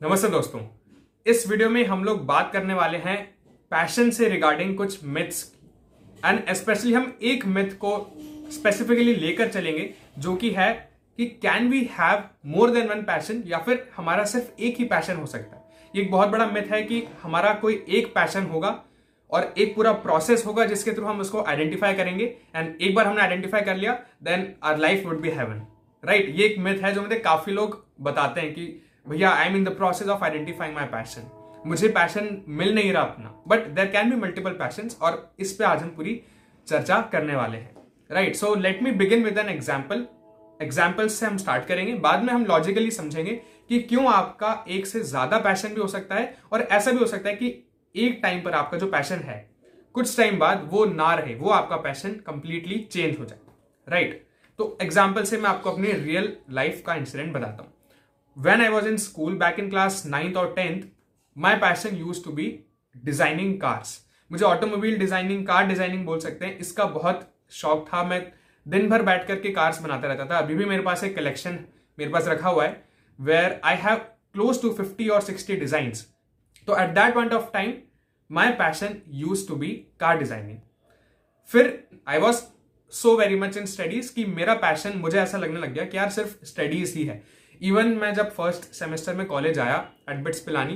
नमस्ते दोस्तों। इस वीडियो में हम लोग बात करने वाले हैं पैशन से रिगार्डिंग कुछ मिथ्स एंड स्पेशली हम एक मिथ को स्पेसिफिकली लेकर चलेंगे, जो कि है कि can we have more than one passion या फिर हमारा सिर्फ़ एक ही पैशन हो सकता है? ये एक बहुत बड़ा मिथ है कि हमारा कोई एक पैशन होगा और एक पूरा प्रोसेस होगा जिसके थ्रू हम उसको आइडेंटिफाई करेंगे। एंड एक बार हमने आइडेंटिफाई कर लिया then our life would be heaven right ये एक मिथ है जो मुझे काफ़ी लोग बताते हैं कि भैया I am in the process of identifying my passion मुझे पैशन मिल नहीं रहा अपना but there can be multiple passion और इस पे आज हम पूरी चर्चा करने वाले हैं। Right so let me begin with an example example से हम स्टार्ट करेंगे, बाद में हम लॉजिकली समझेंगे कि क्यों आपका एक से ज़्यादा पैशन भी हो सकता है और ऐसा भी हो सकता है कि एक टाइम पर आपका जो पैशन है, कुछ टाइम बाद वो ना रहे, वो आपका पैशन कंप्लीटली चेंज हो जाए। Right right? तो एग्ज़ाम्पल से मैं आपको अपने रियल लाइफ का इंसिडेंट बताता हूँ। When I was in school back in class ninth और tenth my passion used to be designing cars मुझे ऑटोमोबाइल डिज़ाइनिंग कार डिज़ाइनिंग बोल सकते हैं। इसका बहुत शौक था। मैं दिन भर बैठ करके कार्स बनाता रहता था। अभी भी मेरे पास एक कलेक्शन मेरे पास रखा हुआ है where I have close to fifty और सिक्सटी डिज़ाइन तो at that point of time my passion used to be car designing फिर I was so very much in studies कि मेरा पैशन मुझे ऐसा लगने लग गया कि यार सिर्फ़ स्टडीज़ ही है। इवन मैं जब फ़र्स्ट सेमेस्टर में कॉलेज आया एडमिट्स पिलानी,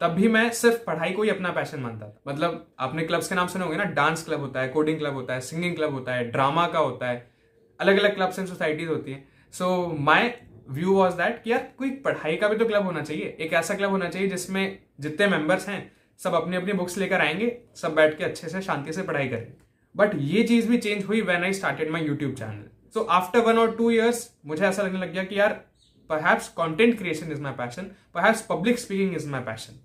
तब भी मैं सिर्फ़ पढ़ाई को ही अपना पैशन मानता था। मतलब आपने क्लब्स के नाम सुने होंगे ना? डांस क्लब होता है कोडिंग क्लब होता है सिंगिंग क्लब होता है ड्रामा का होता है अलग अलग क्लब्स एंड सोसाइटीज होती है। So my view was that कि यार, कोई पढ़ाई का भी तो क्लब होना चाहिए, एक ऐसा क्लब होना चाहिए जिसमें जितने मेंबर्स हैं, सब अपनी अपनी बुक्स लेकर आएँगे, सब बैठ के अच्छे से, शांति से पढ़ाई करेंगे। बट ये चीज़ भी चेंज हुई when I started my YouTube channel so after one और टू ईयर्स मुझे ऐसा लगने लग गया कि यार perhaps content creation is my passion. Perhaps public speaking is my passion.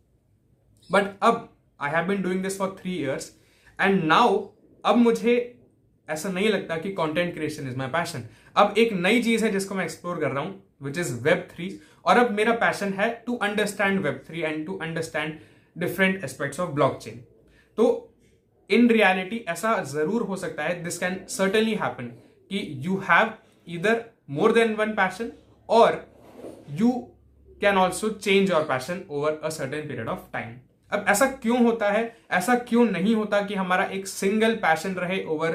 But अब I have been doing this for three years and now अब मुझे ऐसा नहीं लगता कि content creation is my passion अब एक नई चीज़ है जिसको मैं एक्सप्लोर कर रहा हूँ विच इज़ वेब थ्री और अब मेरा पैशन है to understand web three and to understand different aspects of blockchain तो इन रियलिटी ऐसा ज़रूर हो सकता है दिस कैन सर्टनली हैपन कि यू हैव इधर मोर देन वन पैशन और you can also change your passion over a certain period of time अब ऐसा क्यों होता है? ऐसा क्यों नहीं होता कि हमारा एक सिंगल पैशन रहे over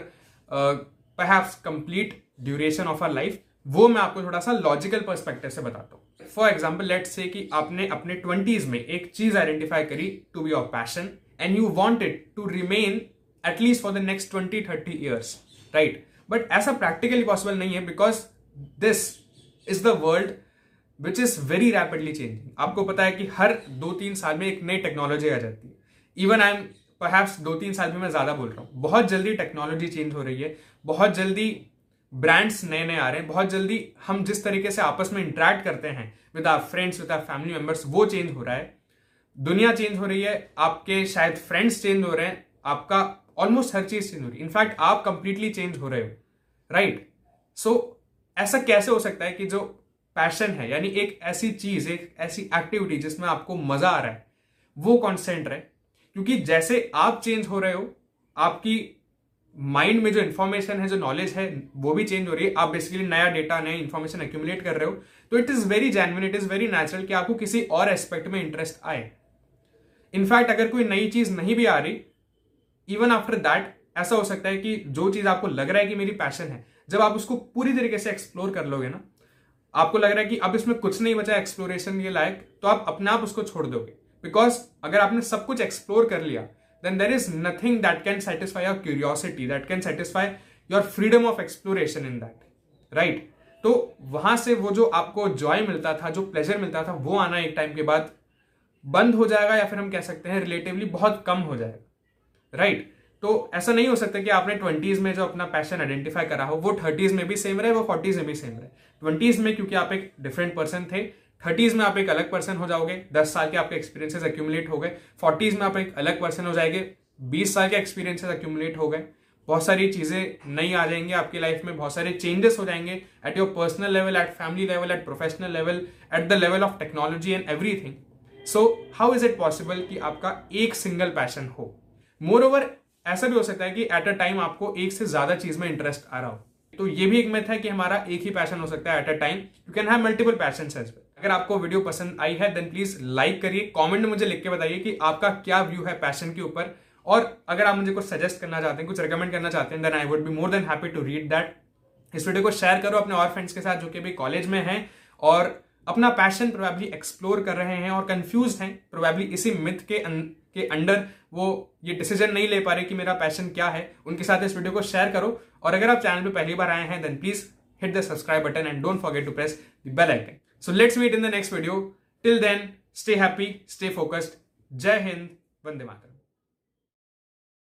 perhaps complete duration of our life वो मैं आपको थोड़ा सा लॉजिकल पर्सपेक्टिव से बताता हूँ। फॉर एग्ज़ाम्पल लेट से कि आपने अपने ट्वेंटीज में एक चीज़ आइडेंटिफाई करी to be your passion and you wanted to remain at least for the next twenty thirty years right but ऐसा प्रैक्टिकली पॉसिबल नहीं है because this is the world which is very rapidly changing आपको पता है कि हर दो तीन साल में एक नई टेक्नोलॉजी आ जाती है। इवन आई एम परहैप्स दो तीन साल में मैं ज़्यादा बोल रहा हूँ। बहुत जल्दी टेक्नोलॉजी चेंज हो रही है। बहुत जल्दी ब्रांड्स नए नए आ रहे हैं। बहुत जल्दी हम जिस तरीके से आपस में इंटरेक्ट करते हैं with our friends with our family members वो चेंज हो रहा है। दुनिया चेंज हो रही है। आपके शायद फ्रेंड्स चेंज हो रहे हैं। आपका ऑलमोस्ट हर चीज़ चेंज हो रही है। इनफैक्ट आप कंप्लीटली चेंज हो रहे हो। राइट सो ऐसा कैसे हो सकता है कि जो पैशन है, यानी एक ऐसी चीज़, एक ऐसी एक्टिविटी जिसमें आपको मज़ा आ रहा है, वो कॉन्स्टेंट रहे। क्योंकि जैसे आप चेंज हो रहे हो, आपकी माइंड में जो इन्फॉर्मेशन है, जो नॉलेज है, वो भी चेंज हो रही है। आप बेसिकली नया डेटा नया इन्फॉर्मेशन एक्यूमुलेट कर रहे हो। तो it is very genuine it is very natural कि आपको किसी और एस्पेक्ट में इंटरेस्ट आए। इनफैक्ट अगर कोई नई चीज़ नहीं भी आ रही इवन आफ्टर दैट ऐसा हो सकता है कि जो चीज़ आपको लग रहा है कि मेरी पैशन है, जब आप उसको पूरी तरीके से एक्सप्लोर कर लोगे ना आपको लग रहा है कि अब इसमें कुछ नहीं बचा एक्सप्लोरेशन के लायक तो आप अपने आप उसको छोड़ दोगे बिकॉज़ अगर आपने सब कुछ एक्सप्लोर कर लिया then there is nothing that can satisfy your curiosity that can satisfy your freedom of exploration in that right तो वहाँ से वो जो आपको जॉय मिलता था, जो प्लेजर मिलता था, वो आना एक टाइम के बाद बंद हो जाएगा या फिर हम कह सकते हैं रिलेटिवली बहुत कम हो जाएगा राइट right? तो ऐसा नहीं हो सकता कि आपने ट्वेंटीज में जो अपना पैशन आइडेंटिफाई करा हो, वो थर्टीज में भी सेम रहे, वो फोर्टीज में भी सेम रहे। ट्वेंटीज में क्योंकि आप एक डिफरेंट पर्सन थे थर्टीज में आप एक अलग पर्सन हो जाओगे, दस साल के आपके एक्सपीरियंसेस एक्यूमुलेट हो गए फोर्टीज में आप एक अलग पर्सन हो जाएँगे, बीस साल के एक्सपीरियंसेस एक्यूमुलेट हो गए। बहुत सारी चीज़ें नई आ जाएँगी आपकी लाइफ में, बहुत सारे चेंजेस हो जाएँगे at your personal level at family level at professional level at the level of technology and everything so how is it possible कि आपका एक सिंगल पैशन हो? मोर ओवर ऐसा भी हो सकता है कि एट अ टाइम आपको एक से ज़्यादा चीज़ में इंटरेस्ट आ रहा हो। तो ये भी एक मेथ है कि हमारा एक ही पैशन हो सकता है at a time you can have multiple passion as अगर आपको वीडियो पसंद आई है देन प्लीज़ लाइक करिए। कमेंट में मुझे लिख के बताइए कि आपका क्या व्यू है पैशन के ऊपर। और अगर आप मुझे कुछ सजेस्ट करना चाहते हैं कुछ रिकमेंड करना चाहते हैं then I would be more than happy to read that इस वीडियो को शेयर करो अपने और फ्रेंड्स के साथ जो कि भी कॉलेज में हैं और अपना पैशन प्रोबेबली एक्सप्लोर कर रहे हैं और कंफ्यूज हैं। प्रोबेबली इसी मिथ के अं, के अंडर वो ये डिसीज़न नहीं ले पा रहे कि मेरा पैशन क्या है, उनके साथ इस वीडियो को शेयर करो। और अगर आप चैनल पर पहली बार आए हैं then please hit the subscribe button and don't forget to press the bell icon so let's meet in the next video till then stay happy stay focused जय हिंद वंदे मातर